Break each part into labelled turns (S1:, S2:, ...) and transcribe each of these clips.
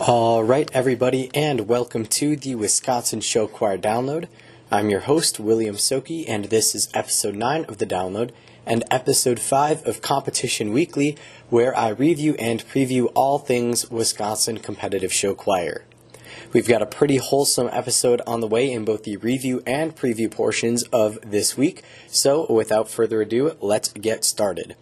S1: All right, everybody, and welcome to the Wisconsin Show Choir Download. I'm your host, William Soki, and this is episode 9 of the download and episode 5 of Competition Weekly, where I review and preview all things Wisconsin competitive show choir. We've got a pretty wholesome episode on the way in both the review and preview portions of this week, so without further ado, let's get started.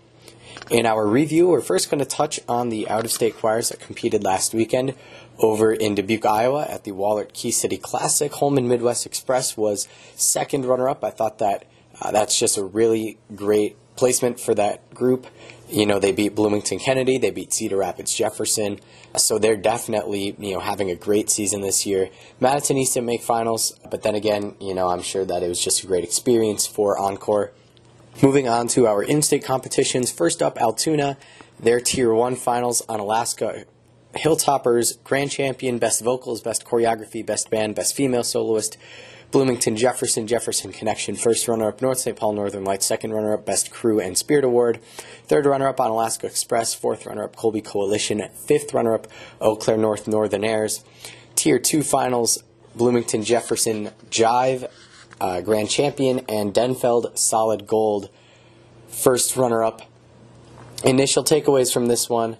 S1: In our review, we're first going to touch on the out of state choirs that competed last weekend over in Dubuque, Iowa at the Wahlert Key City Classic. Holmen Midwest Express was second runner up. I thought that uh, that's just a really great placement for that group. You know, they beat Bloomington Kennedy, they beat Cedar Rapids Jefferson, so they're definitely, you know, having a great season this year. Madison East didn't make finals, but then again, you know, I'm sure that it was just a great experience for Encore. Moving on to our in-state competitions. First up, Altoona, their Tier 1 finals Onalaska Hilltoppers, Grand Champion, Best Vocals, Best Choreography, Best Band, Best Female Soloist. Bloomington Jefferson, Jefferson Connection, first runner up, North St. Paul Northern Lights, second runner up, Best Crew and Spirit Award, third runner up Onalaska Express, fourth runner up, Colby Coalition, fifth runner up, Eau Claire North Northern Airs. Tier 2 finals, Bloomington Jefferson Jive, uh, Grand Champion, and Denfeld Solid Gold, first runner up. Initial takeaways from this one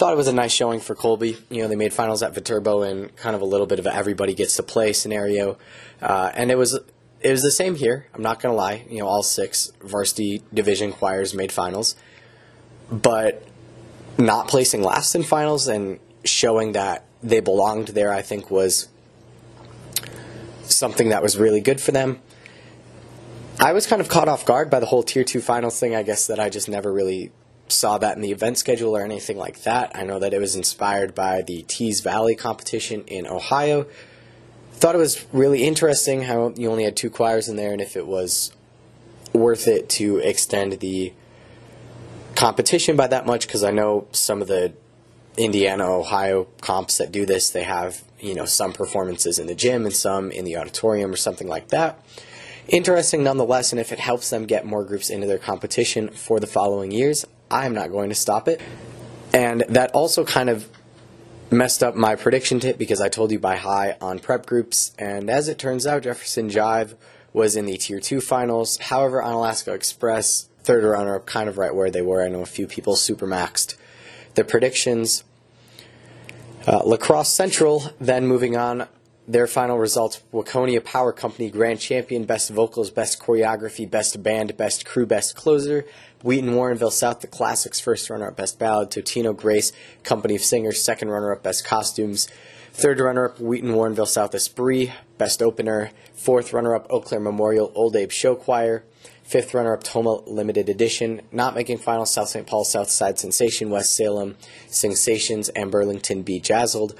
S1: thought it was a nice showing for Colby. You know, they made finals at Viterbo and kind of a little bit of everybody gets to play scenario, uh, and it was it was the same here. I'm not gonna lie. You know, all six varsity division choirs made finals, but not placing last in finals and showing that they belonged there, I think was something that was really good for them. I was kind of caught off guard by the whole tier two finals thing. I guess that I just never really saw that in the event schedule or anything like that. I know that it was inspired by the Teays Valley competition in Ohio. Thought it was really interesting how you only had two choirs in there and if it was worth it to extend the competition by that much because I know some of the Indiana, Ohio comps that do this, they have, you know, some performances in the gym and some in the auditorium or something like that. Interesting nonetheless, and if it helps them get more groups into their competition for the following years, I'm not going to stop it. And that also kind of messed up my prediction tip because I told you by high on prep groups. And as it turns out, Jefferson Jive was in the Tier 2 finals. However, Onalaska Express, third runner up, kind of right where they were. I know a few people super maxed the predictions. Uh, La Crosse Central, then moving on, their final results Waconia Power Company Grand Champion, Best Vocals, Best Choreography, Best Band, Best Crew, Best Closer. Wheaton Warrenville South, the Classics, first runner up, Best Ballad. Totino Grace, Company of Singers, second runner up, Best Costumes. Third runner up, Wheaton Warrenville South Esprit, Best Opener. Fourth runner up, Eau Claire Memorial Old Abe Show Choir. Fifth runner up, Tomah Limited Edition. Not making final South St. Paul Southside Sensation, West Salem Sensations, and Burlington Bejazzled.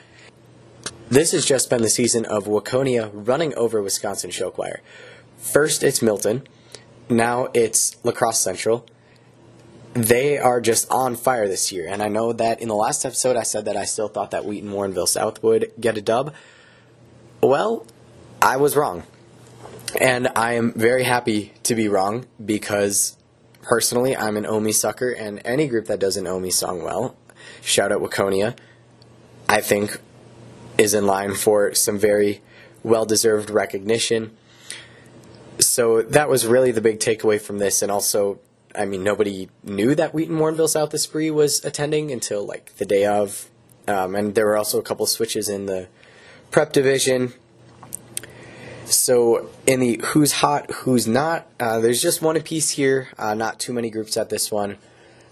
S1: This has just been the season of Waconia running over Wisconsin Show Choir. First, it's Milton. Now it's La Crosse Central. They are just on fire this year. And I know that in the last episode I said that I still thought that Wheaton Warrenville South would get a dub. Well, I was wrong. And I am very happy to be wrong because personally I'm an Omi sucker and any group that does an Omi song well, shout out Waconia, I think is in line for some very well deserved recognition. So that was really the big takeaway from this, and also, I mean, nobody knew that Wheaton Warrenville South Esprit was attending until like the day of, um, and there were also a couple switches in the prep division. So in the who's hot, who's not, uh, there's just one apiece here. Uh, not too many groups at this one,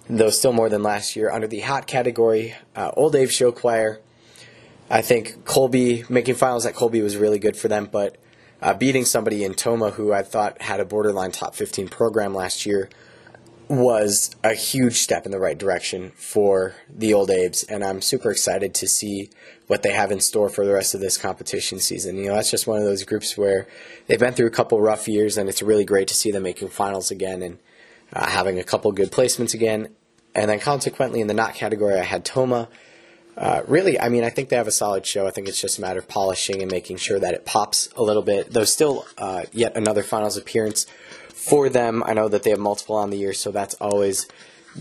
S1: though still more than last year. Under the hot category, uh, Old Abe Show Choir. I think Colby making finals at Colby was really good for them, but uh, beating somebody in Tomah who I thought had a borderline top 15 program last year was a huge step in the right direction for the Old Abes, and I'm super excited to see what they have in store for the rest of this competition season. You know, that's just one of those groups where they've been through a couple rough years, and it's really great to see them making finals again and uh, having a couple good placements again. And then consequently, in the not category, I had Tomah. uh, really, I mean, I think they have a solid show. I think it's just a matter of polishing and making sure that it pops a little bit. Though still, uh, yet another finals appearance for them. I know that they have multiple on the year, so that's always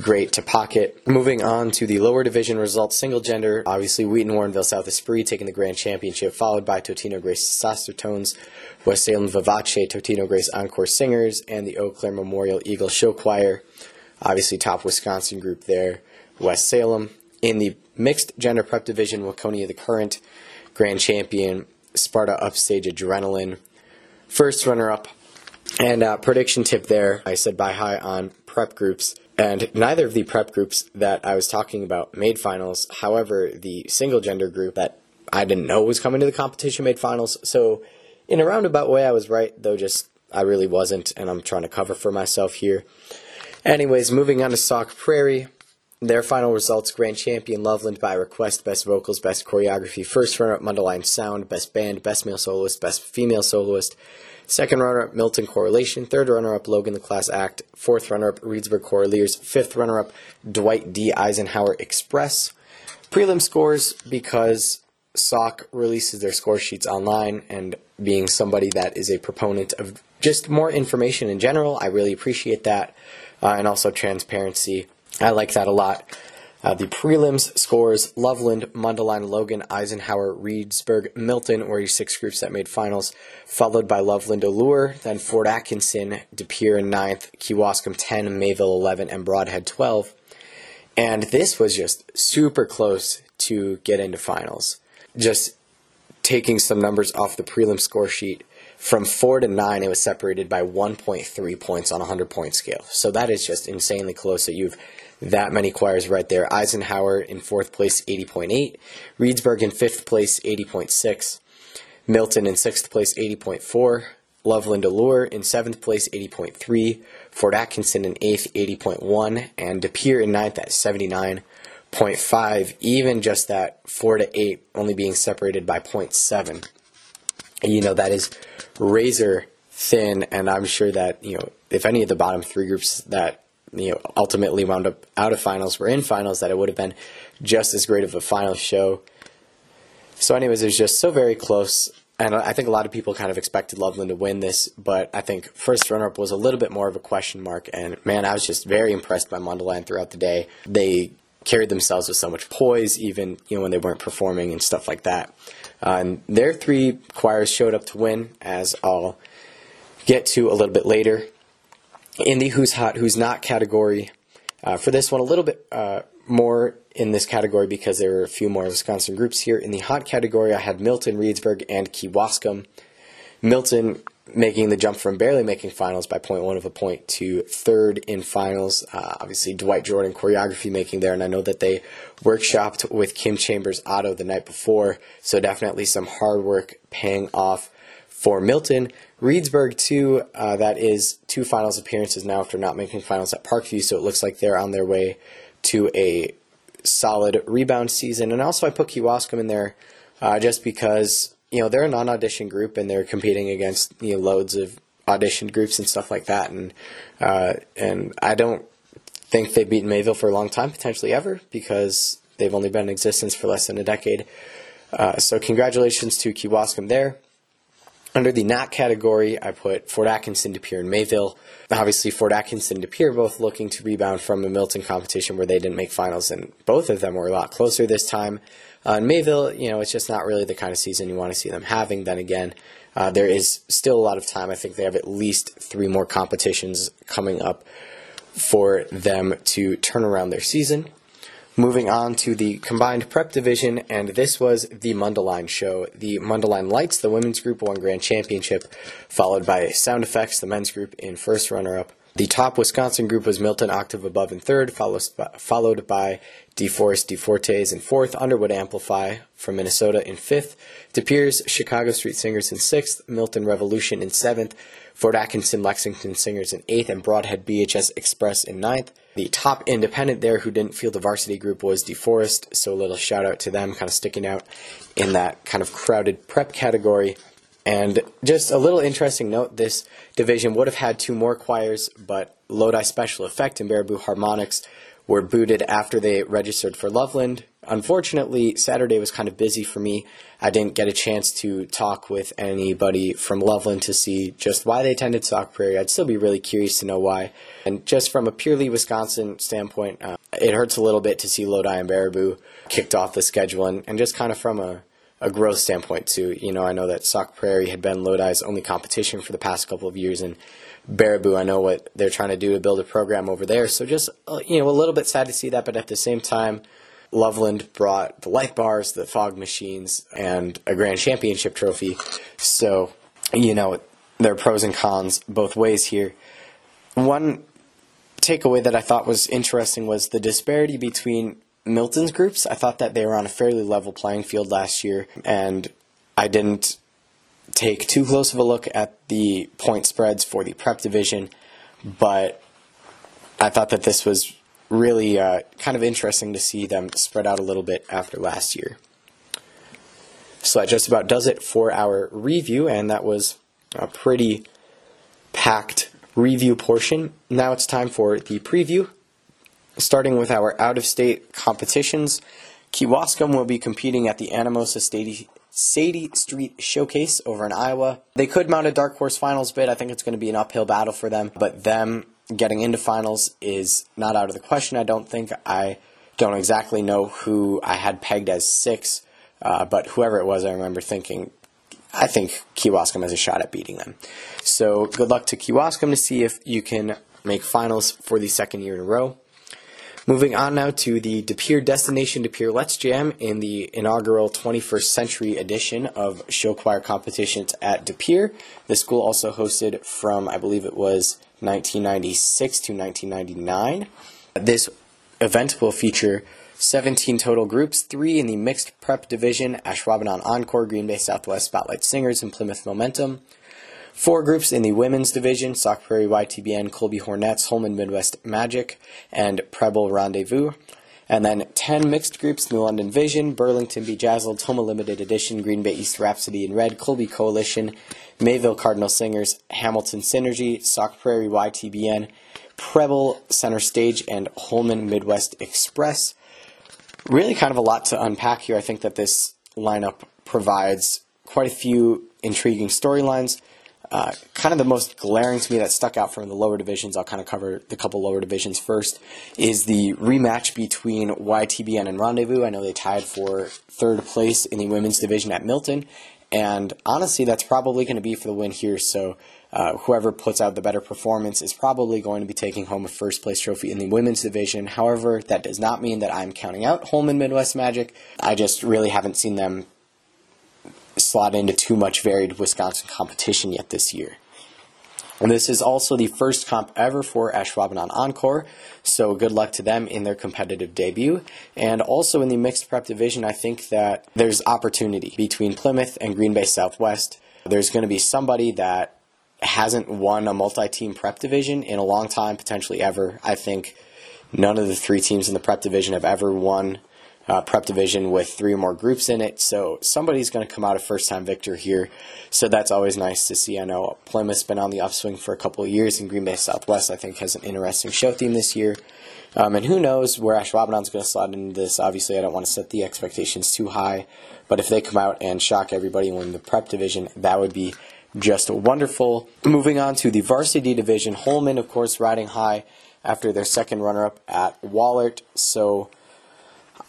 S1: great to pocket. Moving on to the lower division results, single gender, obviously Wheaton Warrenville South Esprit taking the grand championship, followed by Totino Grace Sastertones, West Salem Vivace, Totino Grace Encore Singers, and the Eau Claire Memorial Eagle Show Choir. Obviously, top Wisconsin group there, West Salem. In the mixed gender prep division, Waconia the current grand champion, Sparta Upstage Adrenaline, first runner up. And uh, prediction tip there, I said buy high on prep groups. And neither of the prep groups that I was talking about made finals. However, the single gender group that I didn't know was coming to the competition made finals. So, in a roundabout way, I was right, though just I really wasn't, and I'm trying to cover for myself here. Anyways, moving on to Sauk Prairie. Their final results Grand Champion Loveland by request, Best Vocals, Best Choreography, First Runner up Mundelein Sound, Best Band, Best Male Soloist, Best Female Soloist, Second runner up Milton Correlation. Third runner up Logan the Class Act. Fourth runner up Reedsburg Coreliers. Fifth runner up Dwight D. Eisenhower Express. Prelim scores because Sauk releases their score sheets online, and being somebody that is a proponent of just more information in general, I really appreciate that, uh, and also transparency. I like that a lot. Uh, the prelims scores Loveland, Mundelein, Logan, Eisenhower, Reedsburg, Milton were your six groups that made finals, followed by Loveland Allure, then Fort Atkinson, De Pere in ninth, Kewaskum 10, Mayville 11, and Brodhead 12. And this was just super close to get into finals. Just taking some numbers off the prelim score sheet, from 4 to 9, it was separated by 1.3 points on a 100 point scale. So that is just insanely close that you've that many choirs right there. Eisenhower in fourth place, 80.8. Reedsburg in fifth place, 80.6. Milton in sixth place, 80.4. Loveland Allure in seventh place, 80.3. Fort Atkinson in eighth, 80.1. And De Pere in ninth at 79.5. Even just that 4 to 8 only being separated by 0.7. You know, that is razor thin. And I'm sure that, you know, if any of the bottom three groups that you know ultimately wound up out of finals were in finals that it would have been just as great of a final show. So, anyways, it was just so very close, and I think a lot of people kind of expected Loveland to win this, but I think first runner-up was a little bit more of a question mark. And man, I was just very impressed by Mundelein throughout the day. They carried themselves with so much poise, even you know when they weren't performing and stuff like that. Uh, and their three choirs showed up to win, as I'll get to a little bit later in the Who's Hot, Who's Not category. Uh, for this one, a little bit uh, more in this category because there were a few more Wisconsin groups here. In the hot category, I had Milton, Reedsburg, and Kewaskum. Milton making the jump from barely making finals by 0.1 of a point to third in finals. Uh, obviously, Dwight Jordan choreography making there, and I know that they workshopped with Kim Chambers Otto the night before, so definitely some hard work paying off for Milton. Reedsburg, too, uh, that is two finals appearances now after not making finals at Parkview, so it looks like they're on their way to a solid rebound season. And also, I put Kewaskum in there uh, just because, you know, they're a non audition group and they're competing against, you know, loads of audition groups and stuff like that. And, uh, and I don't think they've beaten Mayville for a long time, potentially ever, because they've only been in existence for less than a decade. Uh, so, congratulations to Kewaskum there. Under the not category, I put Fort Atkinson, De Pere, and Mayville. Obviously, Fort Atkinson De Pere both looking to rebound from a Milton competition where they didn't make finals, and both of them were a lot closer this time. Uh, and Mayville, you know, it's just not really the kind of season you want to see them having. Then again, uh, there is still a lot of time. I think they have at least three more competitions coming up for them to turn around their season. Moving on to the combined prep division, and this was the Mundelein show. The Mundelein Lights, the women's group, won grand championship, followed by Sound Effects, the men's group, in first runner up. The top Wisconsin group was Milton Octave Above in third, followed by DeForest DeFortes in fourth, Underwood Amplify from Minnesota in fifth, De Pere's Chicago Street Singers in sixth, Milton Revolution in seventh, Fort Atkinson Lexington Singers in eighth, and Brodhead BHS Express in ninth. The top independent there who didn't feel the varsity group was DeForest, so a little shout out to them, kind of sticking out in that kind of crowded prep category. And just a little interesting note this division would have had two more choirs, but Lodi Special Effect and Baraboo Harmonics were booted after they registered for Loveland. Unfortunately, Saturday was kind of busy for me. I didn't get a chance to talk with anybody from Loveland to see just why they attended Sauk Prairie. I'd still be really curious to know why. And just from a purely Wisconsin standpoint, uh, it hurts a little bit to see Lodi and Baraboo kicked off the schedule, and, and just kind of from a a growth standpoint too. You know, I know that Sauk Prairie had been Lodi's only competition for the past couple of years, and Baraboo, I know what they're trying to do to build a program over there. So just uh, you know, a little bit sad to see that, but at the same time, Loveland brought the light bars, the fog machines, and a grand championship trophy. So, you know, there are pros and cons both ways here. One takeaway that I thought was interesting was the disparity between Milton's groups. I thought that they were on a fairly level playing field last year, and I didn't take too close of a look at the point spreads for the prep division, but I thought that this was really uh, kind of interesting to see them spread out a little bit after last year. So that just about does it for our review, and that was a pretty packed review portion. Now it's time for the preview. Starting with our out of state competitions, Kewaskum will be competing at the Anamosa Sadie, Sadie Street Showcase over in Iowa. They could mount a dark horse finals bid. I think it's going to be an uphill battle for them, but them getting into finals is not out of the question. I don't think. I don't exactly know who I had pegged as six, uh, but whoever it was, I remember thinking, I think Kewaskum has a shot at beating them. So good luck to Kewaskum to see if you can make finals for the second year in a row. Moving on now to the De Destination De Let's Jam in the inaugural 21st century edition of show choir competitions at De. The school also hosted from, I believe it was 1996 to 1999. This event will feature 17 total groups, three in the mixed prep division, Ashwaubenon Encore, Green Bay Southwest Spotlight Singers, and Plymouth Momentum. Four groups in the women's division Sauk Prairie YTBN, Colby Hornets, Holmen Midwest Magic, and Preble Rendezvous. And then 10 mixed groups New London Vision, Burlington Bejazzled, Tomah Limited Edition, Green Bay East Rhapsody in Red, Colby Coalition, Mayville Cardinal Singers, Hamilton Synergy, Sauk Prairie YTBN, Preble Center Stage, and Holmen Midwest Express. Really kind of a lot to unpack here. I think that this lineup provides quite a few intriguing storylines. Uh, kind of the most glaring to me that stuck out from the lower divisions, I'll kind of cover the couple lower divisions first, is the rematch between YTBN and Rendezvous. I know they tied for third place in the women's division at Milton, and honestly, that's probably going to be for the win here. So, uh, whoever puts out the better performance is probably going to be taking home a first place trophy in the women's division. However, that does not mean that I'm counting out Holmen Midwest Magic. I just really haven't seen them slot into too much varied Wisconsin competition yet this year. And this is also the first comp ever for Ashwaubenon Encore, so good luck to them in their competitive debut. And also in the mixed prep division, I think that there's opportunity between Plymouth and Green Bay Southwest. There's going to be somebody that hasn't won a multi team prep division in a long time, potentially ever. I think none of the three teams in the prep division have ever won uh, prep division with three or more groups in it. So somebody's going to come out a first time victor here. So that's always nice to see. I know Plymouth's been on the upswing for a couple of years, and Green Bay Southwest, I think, has an interesting show theme this year. Um, and who knows where Ashwaubenon's going to slot into this. Obviously, I don't want to set the expectations too high, but if they come out and shock everybody in the prep division, that would be just wonderful. Moving on to the varsity division, Holmen, of course, riding high after their second runner up at Wahlert. So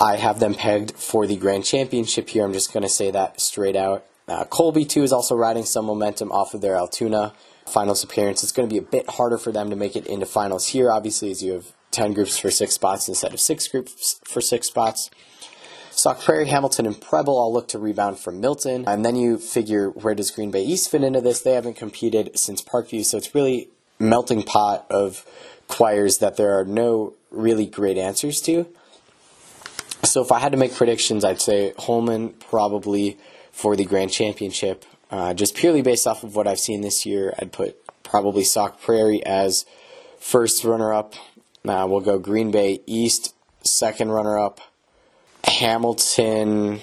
S1: I have them pegged for the Grand Championship here. I'm just going to say that straight out. Uh, Colby, too, is also riding some momentum off of their Altoona finals appearance. It's going to be a bit harder for them to make it into finals here, obviously, as you have 10 groups for six spots instead of six groups for six spots. Sauk Prairie, Hamilton, and Preble all look to rebound from Milton. And then you figure where does Green Bay East fit into this? They haven't competed since Parkview, so it's really melting pot of choirs that there are no really great answers to. So if I had to make predictions, I'd say Holmen probably for the Grand Championship. Uh, just purely based off of what I've seen this year, I'd put probably Sauk Prairie as first runner up. Uh, we'll go Green Bay East, second runner up. Hamilton,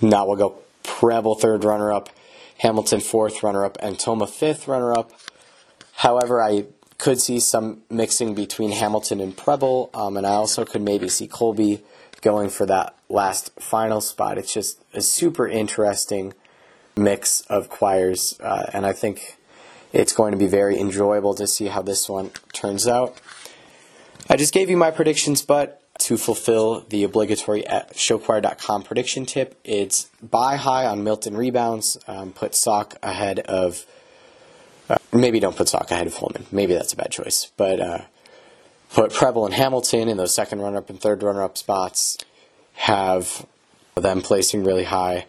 S1: no, we'll go Preble third runner up. Hamilton fourth runner up, and Tomah fifth runner up. However, I could see some mixing between Hamilton and Preble, um, and I also could maybe see Colby going for that last final spot. It's just a super interesting mix of choirs, uh, and I think it's going to be very enjoyable to see how this one turns out. I just gave you my predictions, but to fulfill the obligatory showchoir.com prediction tip, it's buy high on Milton rebounds, um, put Sauk ahead of. Uh, maybe don't put Sauk ahead of Holmen. Maybe that's a bad choice. But uh, put Preble and Hamilton in those second runner up and third runner up spots. Have them placing really high.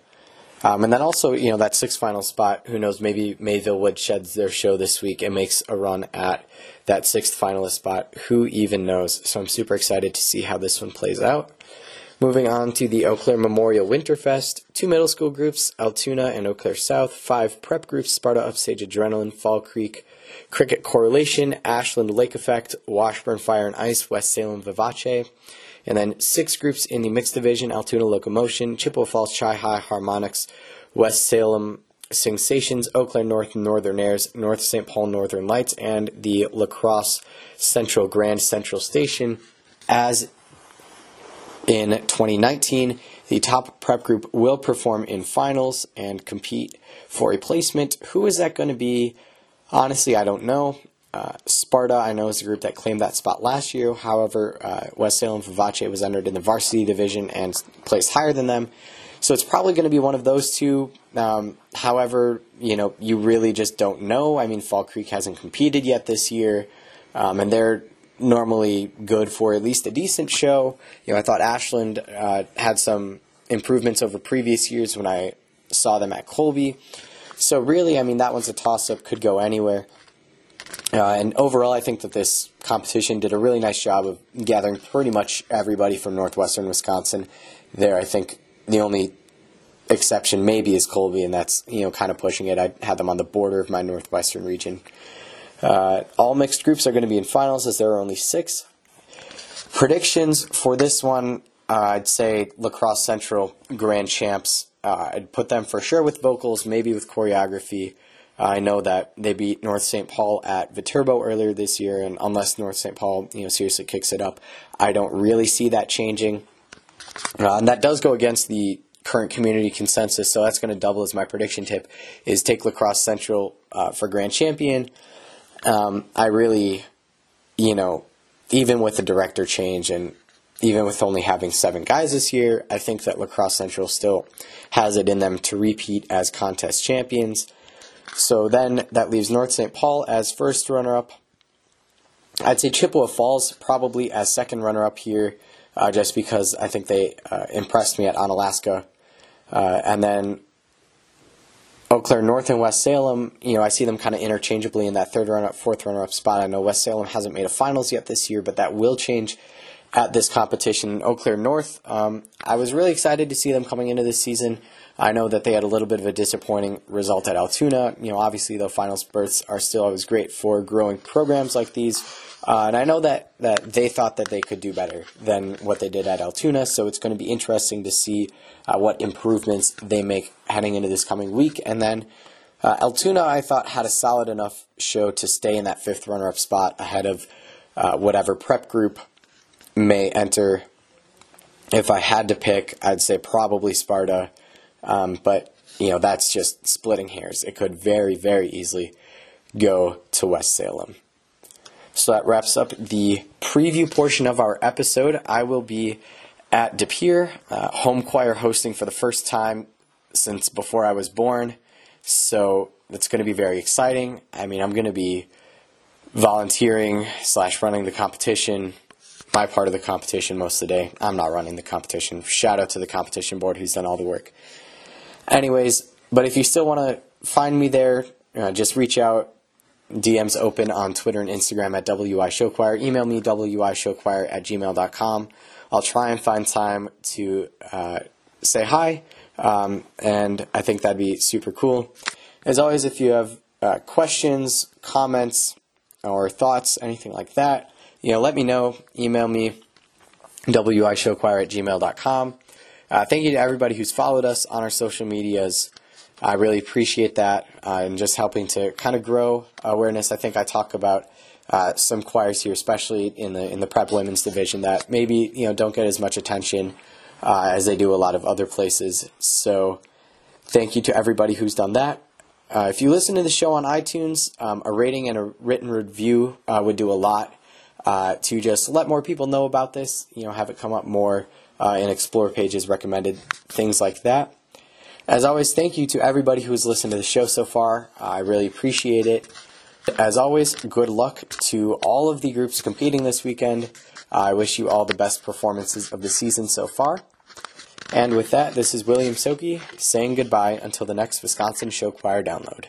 S1: Um, and then also, you know, that sixth final spot, who knows, maybe Mayville Wood sheds their show this week and makes a run at that sixth finalist spot. Who even knows? So I'm super excited to see how this one plays out. Moving on to the Eau Claire Memorial Winterfest, two middle school groups, Altoona and Eau Claire South, five prep groups, Sparta Upstage Adrenaline, Fall Creek, Cricket Correlation, Ashland Lake Effect, Washburn Fire and Ice, West Salem Vivace, and then six groups in the mixed division Altoona Locomotion, Chippewa Falls Chi-Hi Harmonics, West Salem Sensations, Eau Claire North Northern Airs, North St. Paul Northern Lights, and the La Crosse Central Grand Central Station. As in 2019, the top prep group will perform in finals and compete for a placement. Who is that going to be? Honestly, I don't know. Uh, Sparta, I know, is a group that claimed that spot last year. However, uh, West Salem Vivace was entered in the varsity division and placed higher than them. So it's probably going to be one of those two. Um, however, you know, you really just don't know. I mean, Fall Creek hasn't competed yet this year, um, and they're normally good for at least a decent show. You know, I thought Ashland uh, had some improvements over previous years when I saw them at Colby. So really, I mean, that one's a toss-up. Could go anywhere. Uh, and overall, I think that this competition did a really nice job of gathering pretty much everybody from northwestern Wisconsin there. I think the only exception maybe is Colby, and that's you know kind of pushing it. I had them on the border of my northwestern region. Uh, all mixed groups are going to be in finals as there are only six. Predictions for this one, uh, I'd say La Crosse Central Grand Champs. Uh, I'd put them for sure with vocals, maybe with choreography. I know that they beat North St. Paul at Viterbo earlier this year, and unless North St. Paul, you know, seriously kicks it up, I don't really see that changing. Uh, and that does go against the current community consensus, so that's going to double as my prediction tip: is take La Crosse Central uh, for grand champion. Um, I really, you know, even with the director change and even with only having seven guys this year, I think that La Crosse Central still has it in them to repeat as contest champions. So then that leaves North St. Paul as first runner up. I'd say Chippewa Falls probably as second runner up here, uh, just because I think they uh, impressed me at Onalaska. Uh, and then Eau Claire North and West Salem, you know, I see them kind of interchangeably in that third runner up, fourth runner up spot. I know West Salem hasn't made a finals yet this year, but that will change at this competition. In Eau Claire North, um, I was really excited to see them coming into this season. I know that they had a little bit of a disappointing result at Altoona. You know, obviously, the finals berths are still always great for growing programs like these. Uh, and I know that, that they thought that they could do better than what they did at Altoona, so it's going to be interesting to see uh, what improvements they make heading into this coming week. And then uh, Altoona, I thought, had a solid enough show to stay in that fifth runner up spot ahead of uh, whatever prep group may enter. If I had to pick, I'd say probably Sparta. Um, but you know that's just splitting hairs. It could very very easily go to West Salem. So that wraps up the preview portion of our episode. I will be at De Pere, uh, home choir hosting for the first time since before I was born. So that's going to be very exciting. I mean, I'm going to be volunteering slash running the competition, my part of the competition most of the day. I'm not running the competition. Shout out to the competition board who's done all the work. Anyways, but if you still want to find me there, uh, just reach out. DM's open on Twitter and Instagram at WI Show Choir. Email me, WI Show Choir at gmail.com. I'll try and find time to uh, say hi, um, and I think that'd be super cool. As always, if you have uh, questions, comments, or thoughts, anything like that, you know, let me know. Email me, WIShowchoir at gmail.com. Uh, thank you to everybody who's followed us on our social medias. I really appreciate that uh, and just helping to kind of grow awareness. I think I talk about uh, some choirs here, especially in the in the prep women's division, that maybe you know don't get as much attention uh, as they do a lot of other places. So, thank you to everybody who's done that. Uh, if you listen to the show on iTunes, um, a rating and a written review uh, would do a lot uh, to just let more people know about this. You know, have it come up more uh, in explore pages, recommended things like that. As always, thank you to everybody who's listened to the show so far. I really appreciate it. As always, good luck to all of the groups competing this weekend. I wish you all the best performances of the season so far. And with that, this is William Soki saying goodbye until the next Wisconsin Show Choir download.